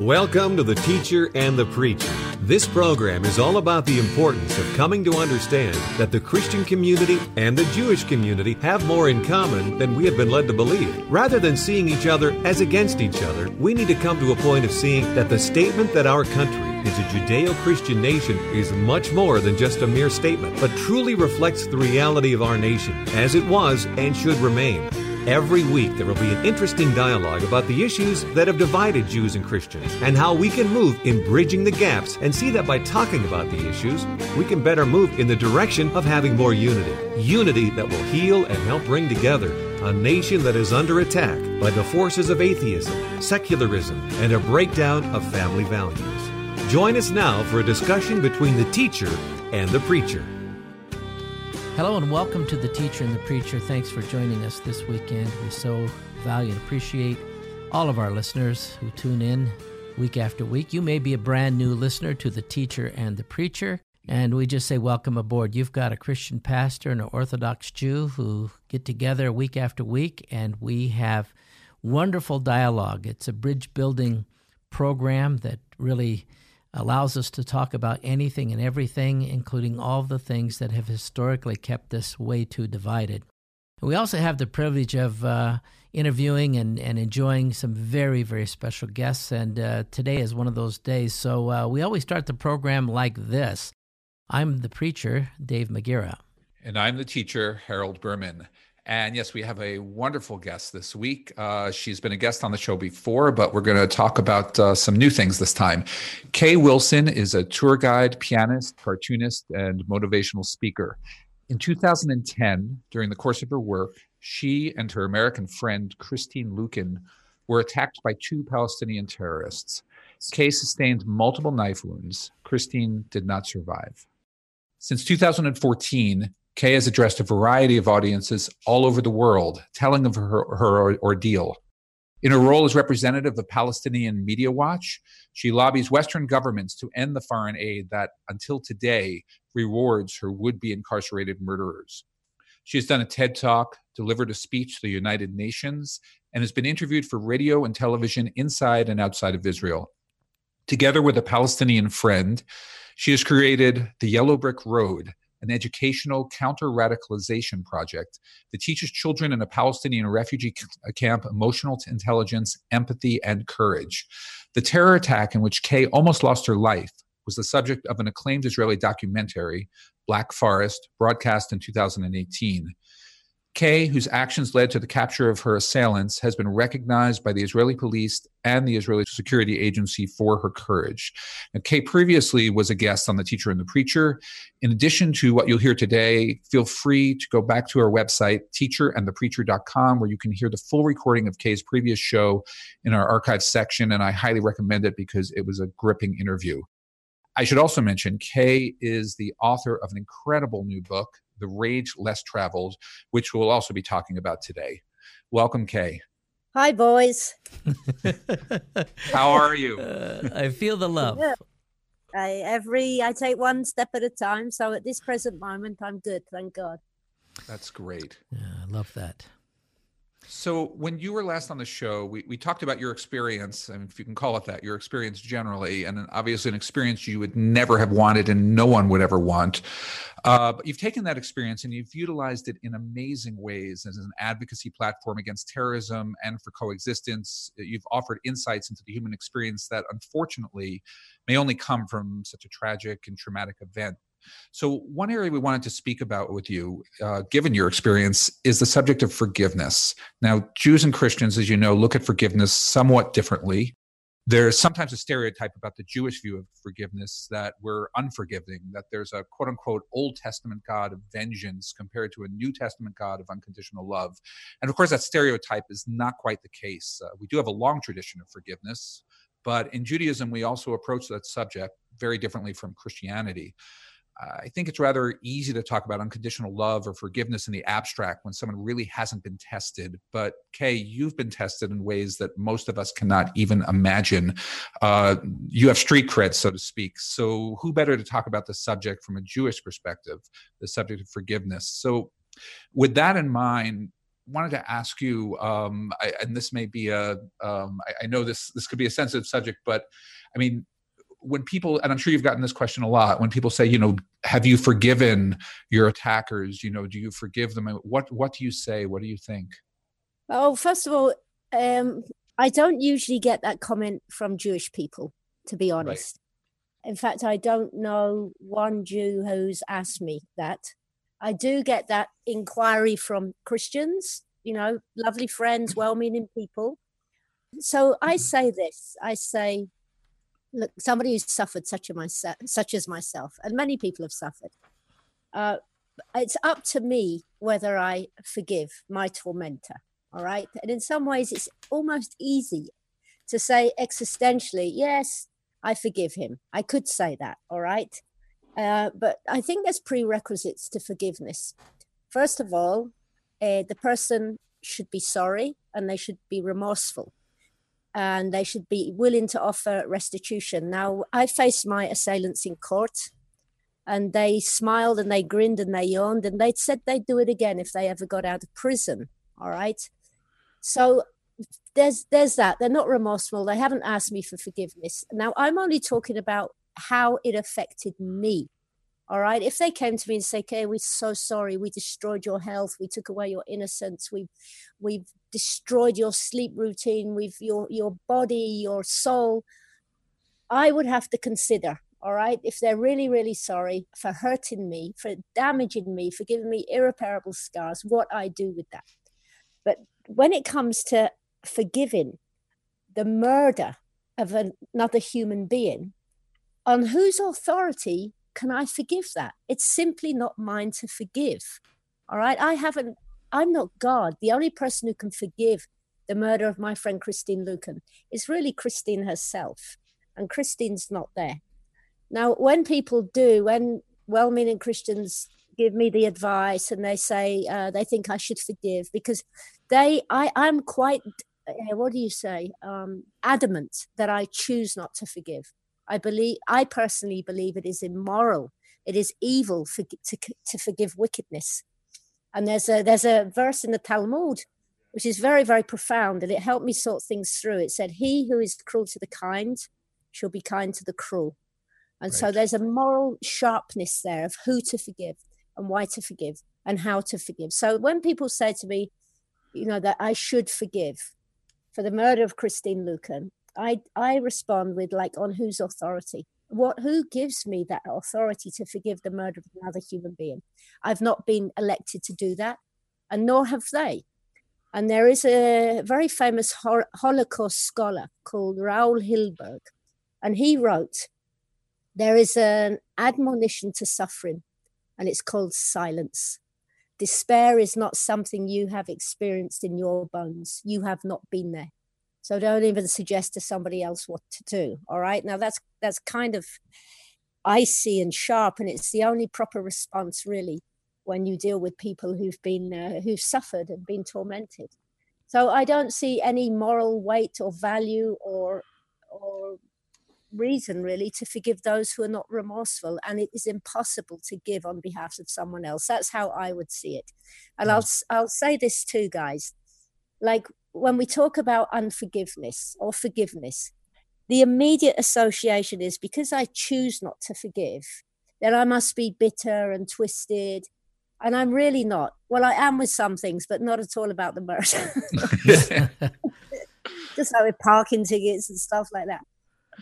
Welcome to The Teacher and the Preacher. This program is all about the importance of coming to understand that the Christian community and the Jewish community have more in common than we have been led to believe. Rather than seeing each other as against each other, we need to come to a point of seeing that the statement that our country is a Judeo Christian nation is much more than just a mere statement, but truly reflects the reality of our nation as it was and should remain. Every week, there will be an interesting dialogue about the issues that have divided Jews and Christians and how we can move in bridging the gaps and see that by talking about the issues, we can better move in the direction of having more unity. Unity that will heal and help bring together a nation that is under attack by the forces of atheism, secularism, and a breakdown of family values. Join us now for a discussion between the teacher and the preacher. Hello and welcome to The Teacher and the Preacher. Thanks for joining us this weekend. We so value and appreciate all of our listeners who tune in week after week. You may be a brand new listener to The Teacher and the Preacher, and we just say welcome aboard. You've got a Christian pastor and an Orthodox Jew who get together week after week, and we have wonderful dialogue. It's a bridge building program that really allows us to talk about anything and everything, including all the things that have historically kept us way too divided. We also have the privilege of uh, interviewing and, and enjoying some very, very special guests, and uh, today is one of those days. So uh, we always start the program like this I'm the preacher, Dave McGarrah. And I'm the teacher, Harold Berman. And yes, we have a wonderful guest this week. Uh, she's been a guest on the show before, but we're going to talk about uh, some new things this time. Kay Wilson is a tour guide, pianist, cartoonist, and motivational speaker. In 2010, during the course of her work, she and her American friend, Christine Luken, were attacked by two Palestinian terrorists. Kay sustained multiple knife wounds. Christine did not survive. Since 2014, Kay has addressed a variety of audiences all over the world, telling of her, her ordeal. In her role as representative of Palestinian Media Watch, she lobbies Western governments to end the foreign aid that, until today, rewards her would be incarcerated murderers. She has done a TED Talk, delivered a speech to the United Nations, and has been interviewed for radio and television inside and outside of Israel. Together with a Palestinian friend, she has created the Yellow Brick Road, an educational counter radicalization project that teaches children in a Palestinian refugee uh, camp emotional intelligence, empathy, and courage. The terror attack in which Kay almost lost her life was the subject of an acclaimed Israeli documentary, Black Forest, broadcast in 2018. Kay, whose actions led to the capture of her assailants, has been recognized by the Israeli police and the Israeli Security Agency for her courage. Now, Kay previously was a guest on The Teacher and the Preacher. In addition to what you'll hear today, feel free to go back to our website, teacherandthepreacher.com, where you can hear the full recording of Kay's previous show in our archive section, and I highly recommend it because it was a gripping interview. I should also mention Kay is the author of an incredible new book, The Rage Less Traveled, which we'll also be talking about today. Welcome, Kay. Hi, boys. How are you? Uh, I feel the love. Yeah. I, every I take one step at a time. So at this present moment, I'm good. Thank God. That's great. Yeah, I love that. So when you were last on the show, we, we talked about your experience, and if you can call it that, your experience generally, and obviously an experience you would never have wanted and no one would ever want. Uh, but you've taken that experience and you've utilized it in amazing ways as an advocacy platform against terrorism and for coexistence. You've offered insights into the human experience that unfortunately may only come from such a tragic and traumatic event. So, one area we wanted to speak about with you, uh, given your experience, is the subject of forgiveness. Now, Jews and Christians, as you know, look at forgiveness somewhat differently. There's sometimes a stereotype about the Jewish view of forgiveness that we're unforgiving, that there's a quote unquote Old Testament God of vengeance compared to a New Testament God of unconditional love. And of course, that stereotype is not quite the case. Uh, we do have a long tradition of forgiveness, but in Judaism, we also approach that subject very differently from Christianity. I think it's rather easy to talk about unconditional love or forgiveness in the abstract when someone really hasn't been tested. But Kay, you've been tested in ways that most of us cannot even imagine. Uh, you have street cred, so to speak. So, who better to talk about the subject from a Jewish perspective, the subject of forgiveness? So, with that in mind, wanted to ask you, um, I, and this may be a, um, I, I know this this could be a sensitive subject, but I mean, when people and i'm sure you've gotten this question a lot when people say you know have you forgiven your attackers? You know do you forgive them? What what do you say? What do you think? Oh first of all um i don't usually get that comment from jewish people to be honest. Right. in fact i don't know one jew who's asked me that. I do get that inquiry from christians you know lovely friends well-meaning people. So i mm-hmm. say this i say look, somebody who's suffered such as myself, such as myself, and many people have suffered. Uh, it's up to me whether I forgive my tormentor. All right, and in some ways, it's almost easy to say existentially, yes, I forgive him. I could say that. All right, uh, but I think there's prerequisites to forgiveness. First of all, uh, the person should be sorry and they should be remorseful and they should be willing to offer restitution. Now, I faced my assailants in court and they smiled and they grinned and they yawned and they said they'd do it again if they ever got out of prison. All right. So there's there's that. They're not remorseful. They haven't asked me for forgiveness. Now I'm only talking about how it affected me. All right. If they came to me and say, "Okay, we're so sorry. We destroyed your health. We took away your innocence. We've we've destroyed your sleep routine. We've your your body, your soul." I would have to consider. All right, if they're really, really sorry for hurting me, for damaging me, for giving me irreparable scars, what I do with that. But when it comes to forgiving the murder of another human being, on whose authority can I forgive that? It's simply not mine to forgive. All right. I haven't, I'm not God. The only person who can forgive the murder of my friend Christine Luken is really Christine herself. And Christine's not there. Now, when people do, when well meaning Christians give me the advice and they say uh, they think I should forgive because they, I, I'm quite, uh, what do you say, um, adamant that I choose not to forgive. I believe, I personally believe it is immoral. It is evil for, to, to forgive wickedness. And there's a, there's a verse in the Talmud which is very, very profound, and it helped me sort things through. It said, He who is cruel to the kind shall be kind to the cruel. And right. so there's a moral sharpness there of who to forgive and why to forgive and how to forgive. So when people say to me, you know, that I should forgive for the murder of Christine Luken, I I respond with like on whose authority? What who gives me that authority to forgive the murder of another human being? I've not been elected to do that, and nor have they. And there is a very famous Holocaust scholar called Raul Hilberg, and he wrote, There is an admonition to suffering, and it's called silence. Despair is not something you have experienced in your bones. You have not been there. So don't even suggest to somebody else what to do. All right. Now that's that's kind of icy and sharp, and it's the only proper response really when you deal with people who've been uh, who've suffered and been tormented. So I don't see any moral weight or value or or reason really to forgive those who are not remorseful and it is impossible to give on behalf of someone else that's how i would see it and i'll i'll say this too guys like when we talk about unforgiveness or forgiveness, the immediate association is because I choose not to forgive, then I must be bitter and twisted. And I'm really not. Well, I am with some things, but not at all about the murder. Just like with parking tickets and stuff like that.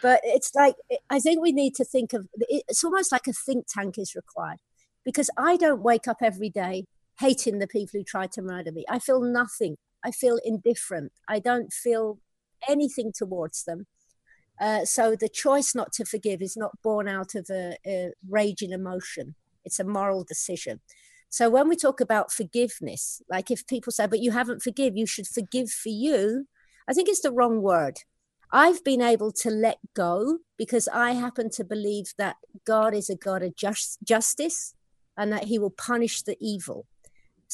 But it's like, I think we need to think of it's almost like a think tank is required because I don't wake up every day hating the people who tried to murder me. I feel nothing I feel indifferent. I don't feel anything towards them. Uh, so the choice not to forgive is not born out of a, a raging emotion. It's a moral decision. So when we talk about forgiveness, like if people say, but you haven't forgive, you should forgive for you, I think it's the wrong word. I've been able to let go because I happen to believe that God is a God of just, justice and that he will punish the evil.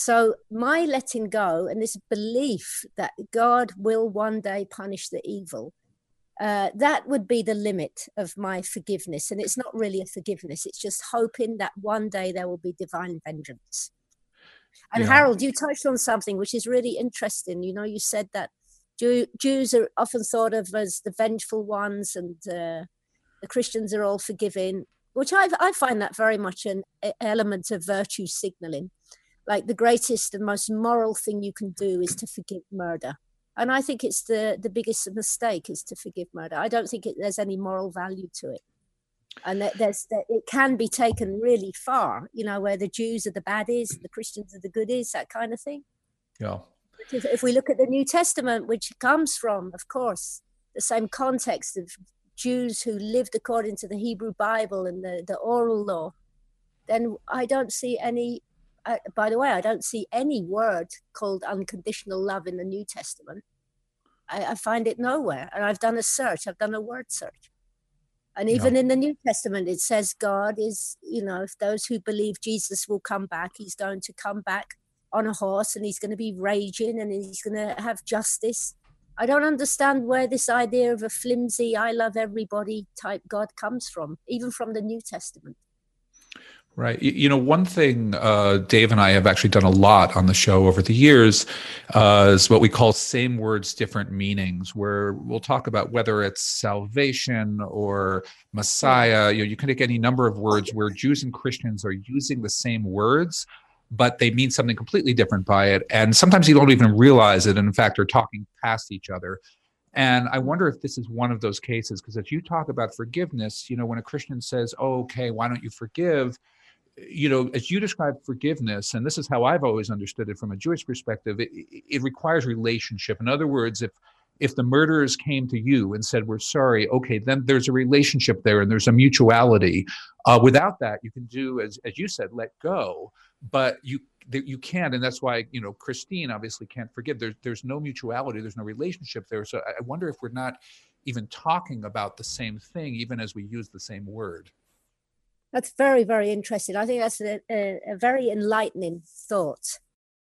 So, my letting go and this belief that God will one day punish the evil, uh, that would be the limit of my forgiveness. And it's not really a forgiveness, it's just hoping that one day there will be divine vengeance. And yeah. Harold, you touched on something which is really interesting. You know, you said that Jew, Jews are often thought of as the vengeful ones, and uh, the Christians are all forgiving, which I, I find that very much an element of virtue signaling. Like the greatest and most moral thing you can do is to forgive murder. And I think it's the, the biggest mistake is to forgive murder. I don't think it, there's any moral value to it and that there's that it can be taken really far you know where the jews are the baddies the christians are the goodies that kind of thing yeah if, if we look at the new testament which comes from of course the same context of jews who lived according to the hebrew bible and the, the oral law then i don't see any by the way i don't see any word called unconditional love in the new testament I, I find it nowhere and i've done a search i've done a word search and even in the New Testament, it says God is, you know, if those who believe Jesus will come back, he's going to come back on a horse and he's going to be raging and he's going to have justice. I don't understand where this idea of a flimsy, I love everybody type God comes from, even from the New Testament. Right. You know, one thing uh, Dave and I have actually done a lot on the show over the years uh, is what we call same words, different meanings, where we'll talk about whether it's salvation or Messiah. You know, you can take any number of words where Jews and Christians are using the same words, but they mean something completely different by it. And sometimes you don't even realize it. And in fact, are talking past each other. And I wonder if this is one of those cases, because if you talk about forgiveness, you know, when a Christian says, oh, okay, why don't you forgive? You know, as you describe forgiveness, and this is how I've always understood it from a Jewish perspective, it, it, requires relationship. In other words, if if the murderers came to you and said, "We're sorry," okay, then there's a relationship there, and there's a mutuality. Uh, without that, you can do as as you said, let go, but you you can't, and that's why you know Christine obviously can't forgive. There's there's no mutuality, there's no relationship there. So I wonder if we're not even talking about the same thing, even as we use the same word. That's very, very interesting. I think that's a, a, a very enlightening thought.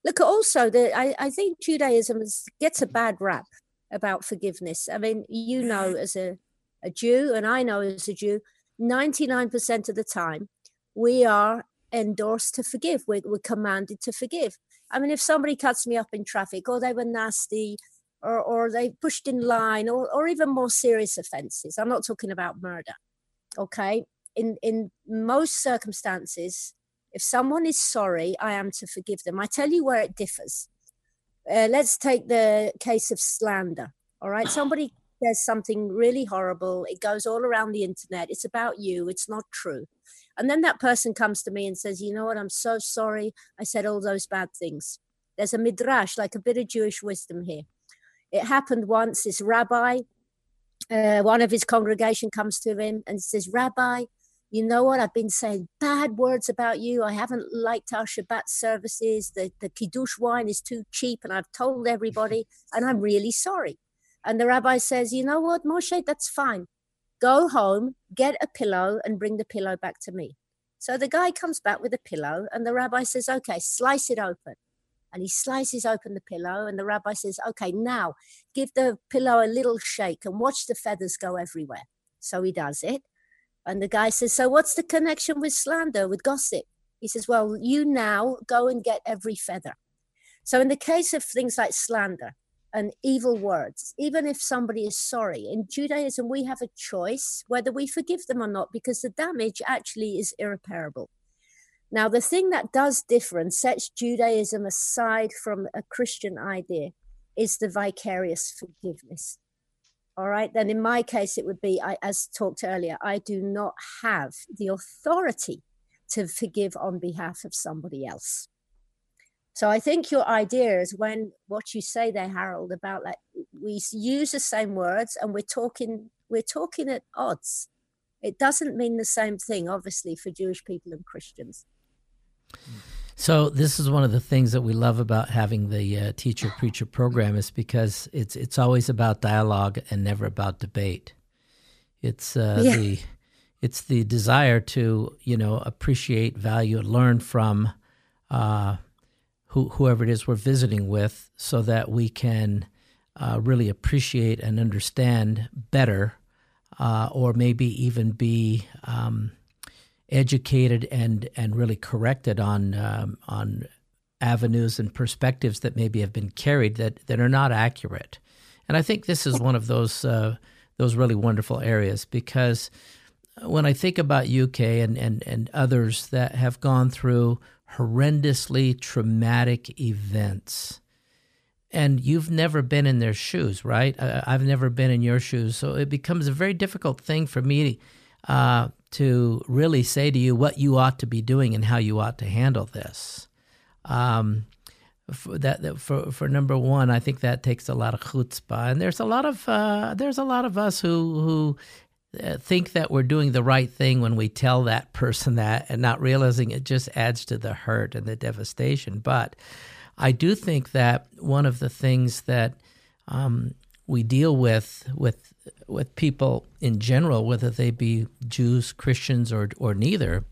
Look, also, the, I, I think Judaism is, gets a bad rap about forgiveness. I mean, you know, as a, a Jew, and I know as a Jew, 99% of the time, we are endorsed to forgive. We're, we're commanded to forgive. I mean, if somebody cuts me up in traffic or they were nasty or, or they pushed in line or, or even more serious offenses, I'm not talking about murder. Okay in in most circumstances if someone is sorry i am to forgive them. I tell you where it differs. Uh, let's take the case of slander all right? Somebody says something really horrible. It goes all around the internet. It's about you. It's not true. And then that person comes to me and says you know what? I'm so sorry. I said all those bad things. There's a midrash like a bit of jewish wisdom here. It happened once. This rabbi uh, one of his congregation comes to him and says rabbi you know what? I've been saying bad words about you. I haven't liked our Shabbat services. The, the Kiddush wine is too cheap, and I've told everybody, and I'm really sorry. And the rabbi says, You know what, Moshe, that's fine. Go home, get a pillow, and bring the pillow back to me. So the guy comes back with a pillow, and the rabbi says, Okay, slice it open. And he slices open the pillow, and the rabbi says, Okay, now give the pillow a little shake and watch the feathers go everywhere. So he does it. And the guy says, So what's the connection with slander, with gossip? He says, Well, you now go and get every feather. So, in the case of things like slander and evil words, even if somebody is sorry, in Judaism, we have a choice whether we forgive them or not because the damage actually is irreparable. Now, the thing that does differ and sets Judaism aside from a Christian idea is the vicarious forgiveness. All right. Then in my case, it would be, I, as talked earlier, I do not have the authority to forgive on behalf of somebody else. So I think your idea is when what you say there, Harold, about like we use the same words and we're talking we're talking at odds. It doesn't mean the same thing, obviously, for Jewish people and Christians. Mm. So this is one of the things that we love about having the uh, teacher preacher program is because it's it's always about dialogue and never about debate. It's uh, yeah. the it's the desire to you know appreciate, value, and learn from uh, who, whoever it is we're visiting with, so that we can uh, really appreciate and understand better, uh, or maybe even be um, educated and and really corrected on um, on avenues and perspectives that maybe have been carried that, that are not accurate. And I think this is one of those uh, those really wonderful areas because when I think about you Kay and, and, and others that have gone through horrendously traumatic events, and you've never been in their shoes, right? I've never been in your shoes. So it becomes a very difficult thing for me uh, to really say to you what you ought to be doing and how you ought to handle this. Um, for that, for for number one, I think that takes a lot of chutzpah, and there's a lot of uh, there's a lot of us who who uh, think that we're doing the right thing when we tell that person that, and not realizing it just adds to the hurt and the devastation. But I do think that one of the things that um, we deal with with with people in general, whether they be Jews, Christians, or or neither,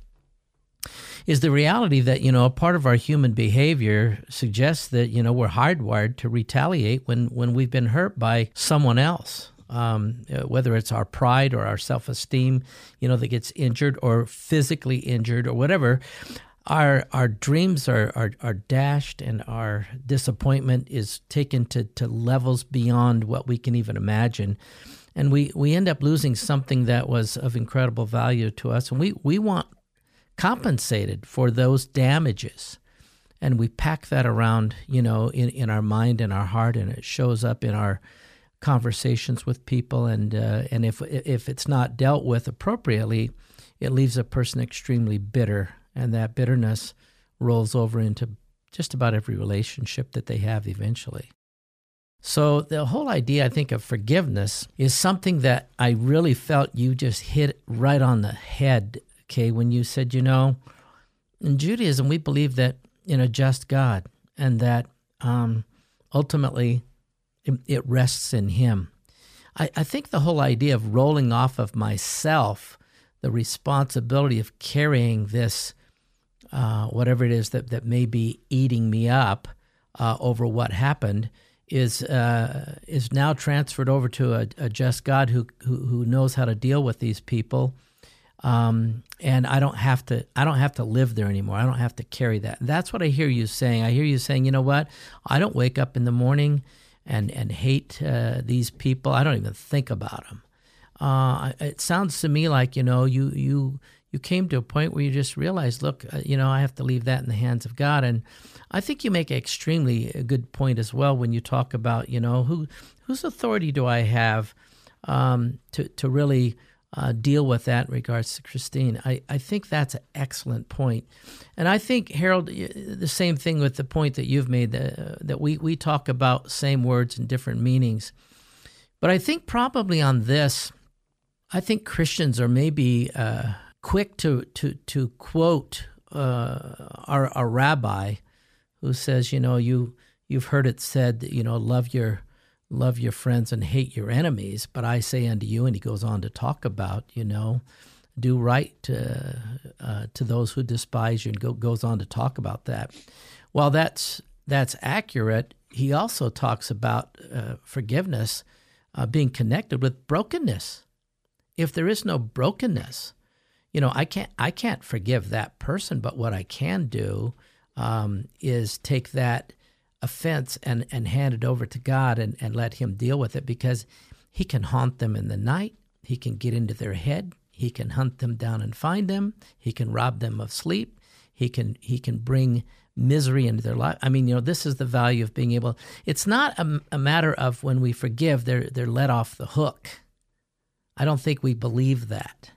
is the reality that you know a part of our human behavior suggests that you know we're hardwired to retaliate when when we've been hurt by someone else. Um, whether it's our pride or our self-esteem you know that gets injured or physically injured or whatever our our dreams are, are are dashed and our disappointment is taken to to levels beyond what we can even imagine and we we end up losing something that was of incredible value to us and we we want compensated for those damages. And we pack that around, you know, in, in our mind and our heart, and it shows up in our conversations with people. And uh, and if if it's not dealt with appropriately, it leaves a person extremely bitter, and that bitterness rolls over into just about every relationship that they have eventually. So, the whole idea, I think, of forgiveness is something that I really felt you just hit right on the head Kay, when you said, you know, in Judaism, we believe that in a just God and that um, ultimately it, it, rests in Him. I, I think the whole idea of rolling off of myself the responsibility of carrying this, uh, whatever it is that, that may be eating me up uh, over what happened, is uh, is now transferred over to a, a just God who, who, who knows how to deal with these people um, and I don't have to I don't have to live there anymore. I don't have to carry that. That's what I hear you saying. I hear you saying, you know what? I don't wake up in the morning and and hate uh, these people. I don't even think about them. Uh, it sounds to me like you know you you you came to a point where you just realized, look, uh, you know, I have to leave that in the hands of God. And I think you make an extremely uh, good point as well when you talk about, you know, who whose authority do I have um, to to really uh, deal with that in regards to Christine. I, I think that's an excellent point. And I think, Harold, the same thing with the point that you've made that, uh, that we, we talk about same words and different meanings. But I think probably on this, I think Christians are maybe uh, quick to, to, to quote uh, our, our rabbi who says, you know, you, you've heard it said, that, you know, love your love your friends and hate your enemies. But I say unto you, and he goes on to talk about, you know, do right to, uh, to those who despise you, and go, goes on to talk about that. While that's that's accurate, he also talks about uh, forgiveness uh, being connected with brokenness. If there is no brokenness, you know, I can't I can't forgive that person. But what I can do um, is take that offense and, and hand it over to God and, and let Him deal with it because He can haunt them in the night. He can get into their head. He can hunt them down and find them. He can rob them of sleep. He can he can bring misery into their life. I mean, you know, this is the value of being able. It's not a, a matter of when we forgive, they're they're let off the hook. I don't think we believe that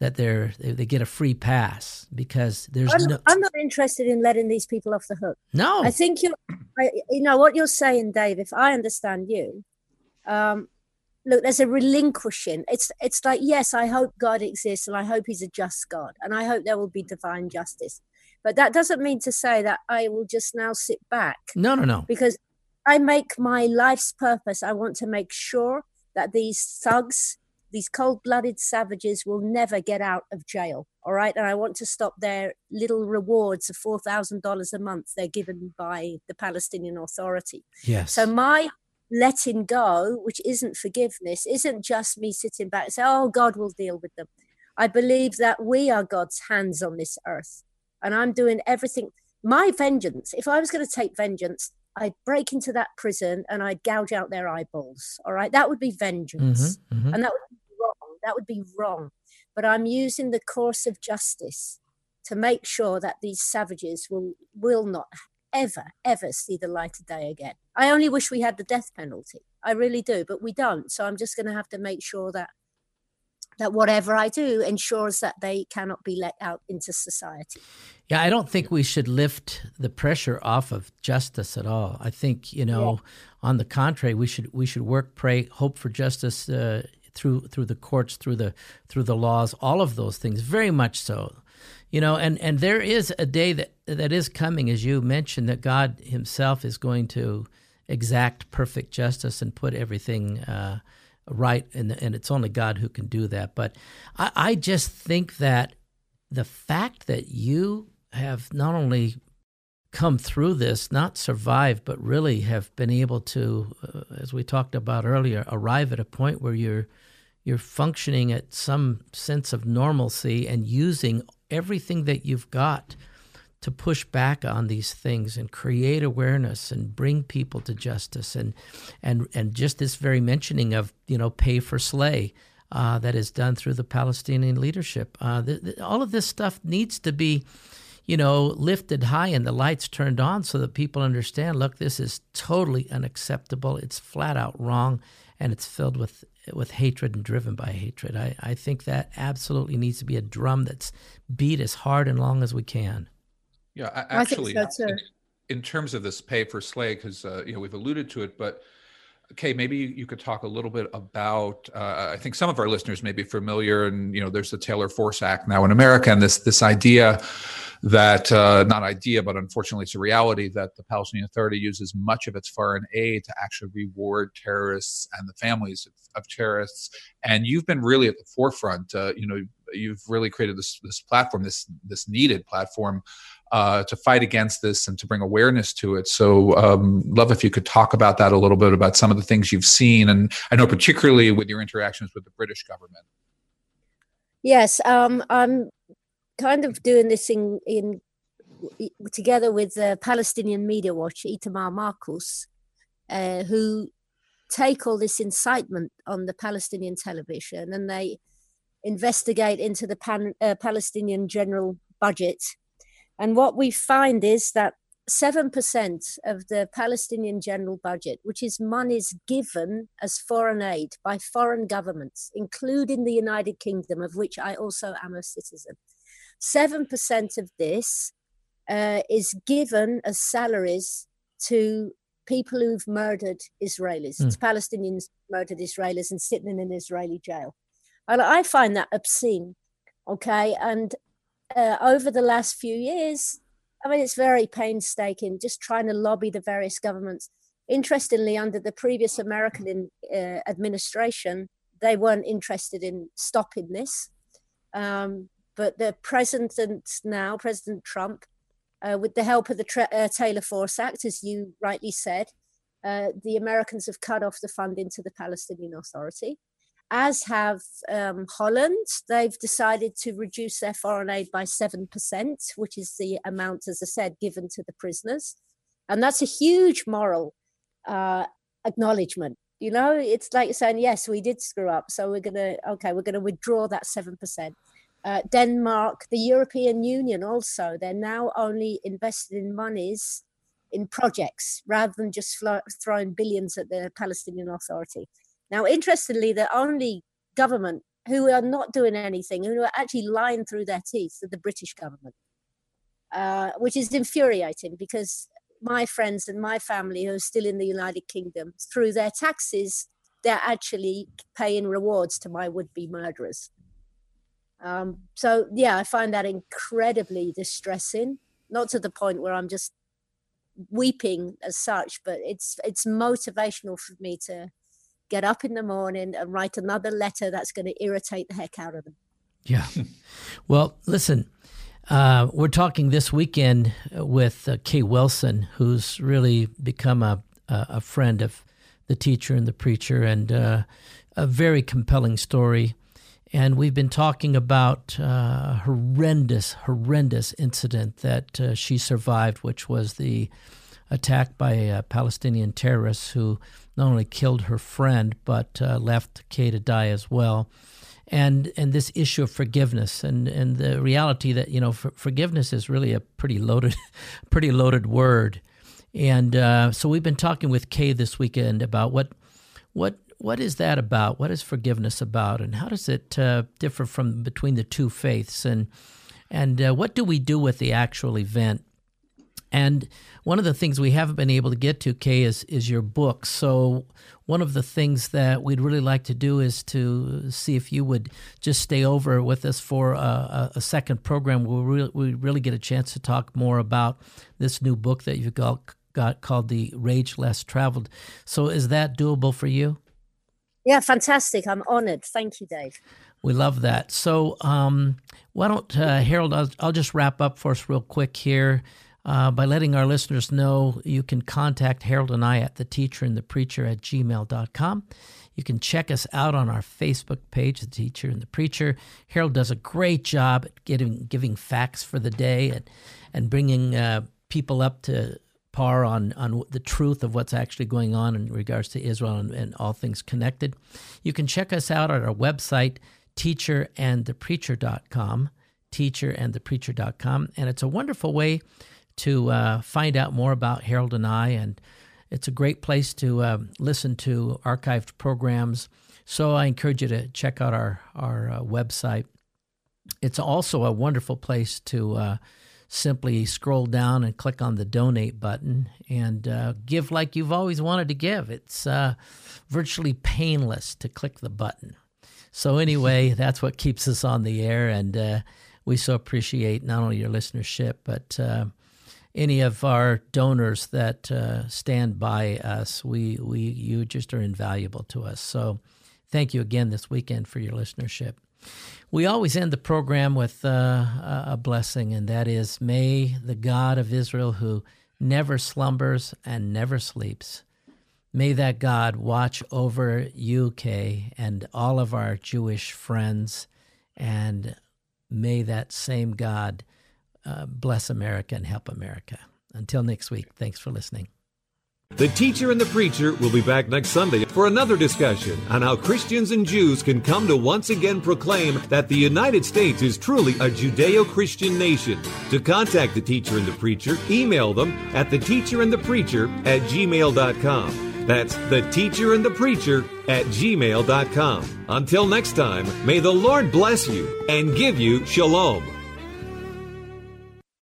that they're they get a free pass because there's I'm, no. I'm not interested in letting these people off the hook. No, I think you, I, you know what you're saying, Dave. If I understand you, um, look, there's a relinquishing. It's it's like yes, I hope God exists and I hope He's a just God and I hope there will be divine justice. But that doesn't mean to say that I will just now sit back. No, no, no. Because I make my life's purpose. I want to make sure that these thugs these cold blooded savages will never get out of jail. All right. And I want to stop their little rewards of $4,000 a month they're given by the Palestinian Authority. Yes. So my letting go, which isn't forgiveness, isn't just me sitting back and say, oh, God will deal with them. I believe that we are God's hands on this earth. And I'm doing everything. my vengeance, if I was going to take vengeance, I'd break into that prison and I'd gouge out their eyeballs. All right. That would be vengeance. Mm-hmm, mm-hmm. And that would be wrong. That would be wrong. But I'm using the course of justice to make sure that these savages will will not ever, ever see the light of day again. I only wish we had the death penalty. I really do, but we don't. So I'm just going to have to make sure that that whatever I do ensures that they cannot be let out into society. Yeah, I don't think we should lift the pressure off of justice at all. I think you know, yeah. on the contrary, we should we should work, pray, hope for justice uh, through through the courts, through the through the laws, all of those things. Very much so, you know. And and there is a day that that is coming, as you mentioned, that God Himself is going to exact perfect justice and put everything. Uh, right, and, and it's only God who can do that. But I, I just think that the fact that you have not only come through this, not survived, but really have been able to, uh, as we talked about earlier, arrive at a point where you're you're functioning at some sense of normalcy and using everything that you've got to push back on these things and create awareness and bring people to justice and and and just this very mentioning of you know pay for slay uh, that is done through the Palestinian leadership. Uh, all of this stuff needs to be, you know, lifted high and the lights turned on so that people understand. Look, this is totally unacceptable. It's flat out wrong, and it's filled with with hatred and driven by hatred. I, I think that absolutely needs to be a drum that's beat as hard and long as we can. Yeah, actually, so in, in, terms of this pay for slay, because uh, you know we've alluded to it, but Kay, maybe you could talk a little bit about. Uh, I think some of our listeners may be familiar, and you know, there's the Taylor Force Act now in America, and this this idea that uh, not idea, but unfortunately, it's a reality that the Palestinian Authority uses much of its foreign aid to actually reward terrorists and the families of, of terrorists. And you've been really at the forefront. Uh, you know, you've really created this this platform, this this needed platform uh, to fight against this and to bring awareness to it. So, um, love if you could talk about that a little bit about some of the things you've seen, and I know particularly with your interactions with the British government. Yes, um, I'm kind of doing this in, in together with the Palestinian Media Watch, Itamar Marcus, uh, who take all this incitement on the Palestinian television and they investigate into the Pan, uh, Palestinian general budget and what we find is that 7% of the Palestinian general budget, which is monies given as foreign aid by foreign governments, including the United Kingdom, of which I also am a citizen, 7% of this uh, is given as salaries to people who've murdered Israelis, mm. Palestinians murdered Israelis and sitting in an Israeli jail. And I find that obscene. Okay. And uh, over the last few years, I mean, it's very painstaking just trying to lobby the various governments. Interestingly, under the previous American uh, administration, they weren't interested in stopping this. Um, but the president now, President Trump, uh, with the help of the Tra- uh, Taylor Force Act, as you rightly said, uh, the Americans have cut off the funding to the Palestinian Authority as have um, Holland. They've decided to reduce their foreign aid by 7%, which is the amount, as I said, given to the prisoners. And that's a huge moral uh, acknowledgement. You know, it's like saying, yes, we did screw up. So we're going to, okay, we're going to withdraw that 7%. Uh, Denmark, the European Union also, they're now only invested in monies in projects rather than just throwing billions at the Palestinian Authority. Now, interestingly, the only government who are not doing anything, who are actually lying through their teeth, are the British government, uh, which is infuriating because my friends and my family who are still in the United Kingdom, through their taxes, they're actually paying rewards to my would-be murderers. Um, so yeah, I find that incredibly distressing. Not to the point where I'm just weeping as such, but it's it's motivational for me to get up in the morning and write another letter that's going to irritate the heck out of them. Yeah. well, listen, uh, we're talking this weekend with uh, Kay Wilson, who's really become a, a friend of the teacher and the preacher, and uh, a very compelling story. And we've been talking about uh, horrendous, horrendous incident that uh, she survived, which was the attack by Palestinian terrorists who not only killed her friend but uh, left Kay to die as well. And and this issue of forgiveness and, and the reality that you know for, forgiveness is really a pretty loaded, pretty loaded word. And uh, so we've been talking with Kay this weekend about what what what is that about? What is forgiveness about, and how does it uh, differ from between the two faiths? And and uh, what do we do with the actual event? And one of the things we haven't been able to get to, Kay, is is your book. So one of the things that we'd really like to do is to see if you would just stay over with us for a, a second program where we really, we really get a chance to talk more about this new book that you've got, got called The Rage Less Traveled. So is that doable for you? Yeah, fantastic. I'm honored. Thank you, Dave. We love that. So, um, why don't, uh, Harold, I'll, I'll, just wrap up for us real quick here uh, by letting our listeners know you can contact Harold and I at the teacher and the preacher at gmail.com. You can check us out on our Facebook page, The Teacher and the Preacher. Harold does a great job at getting, giving facts for the day and, and bringing uh, people up to par on, on the truth of what's actually going on in regards to Israel and, and all things connected. You can check us out at our website, teacherandthepreacher.com, teacherandthepreacher.com. And it's a wonderful way to uh, find out more about Harold and I, and it's a great place to uh, listen to archived programs. So I encourage you to check out our, our uh, website. It's also a wonderful place to uh, simply scroll down and click on the donate button and uh, give like you've always wanted to give. It's uh, virtually painless to click the button. So, anyway, that's what keeps us on the air. And uh, we so appreciate not only your listenership, but uh, any of our donors that uh, stand by us. We, we, you just are invaluable to us. So, thank you again this weekend for your listenership. We always end the program with uh, a blessing, and that is May the God of Israel, who never slumbers and never sleeps, may that God watch over you Kay and all of our Jewish friends, and may that same God uh, bless America and help America. Until next week, thanks for listening. The Teacher and the Preacher will be back next Sunday for another discussion on how Christians and Jews can come to once again proclaim that the United States is truly a Judeo Christian nation. To contact the Teacher and the Preacher, email them at theteacherandthepreacher at gmail.com. That's the teacher and the preacher at gmail.com. Until next time, may the Lord bless you and give you shalom.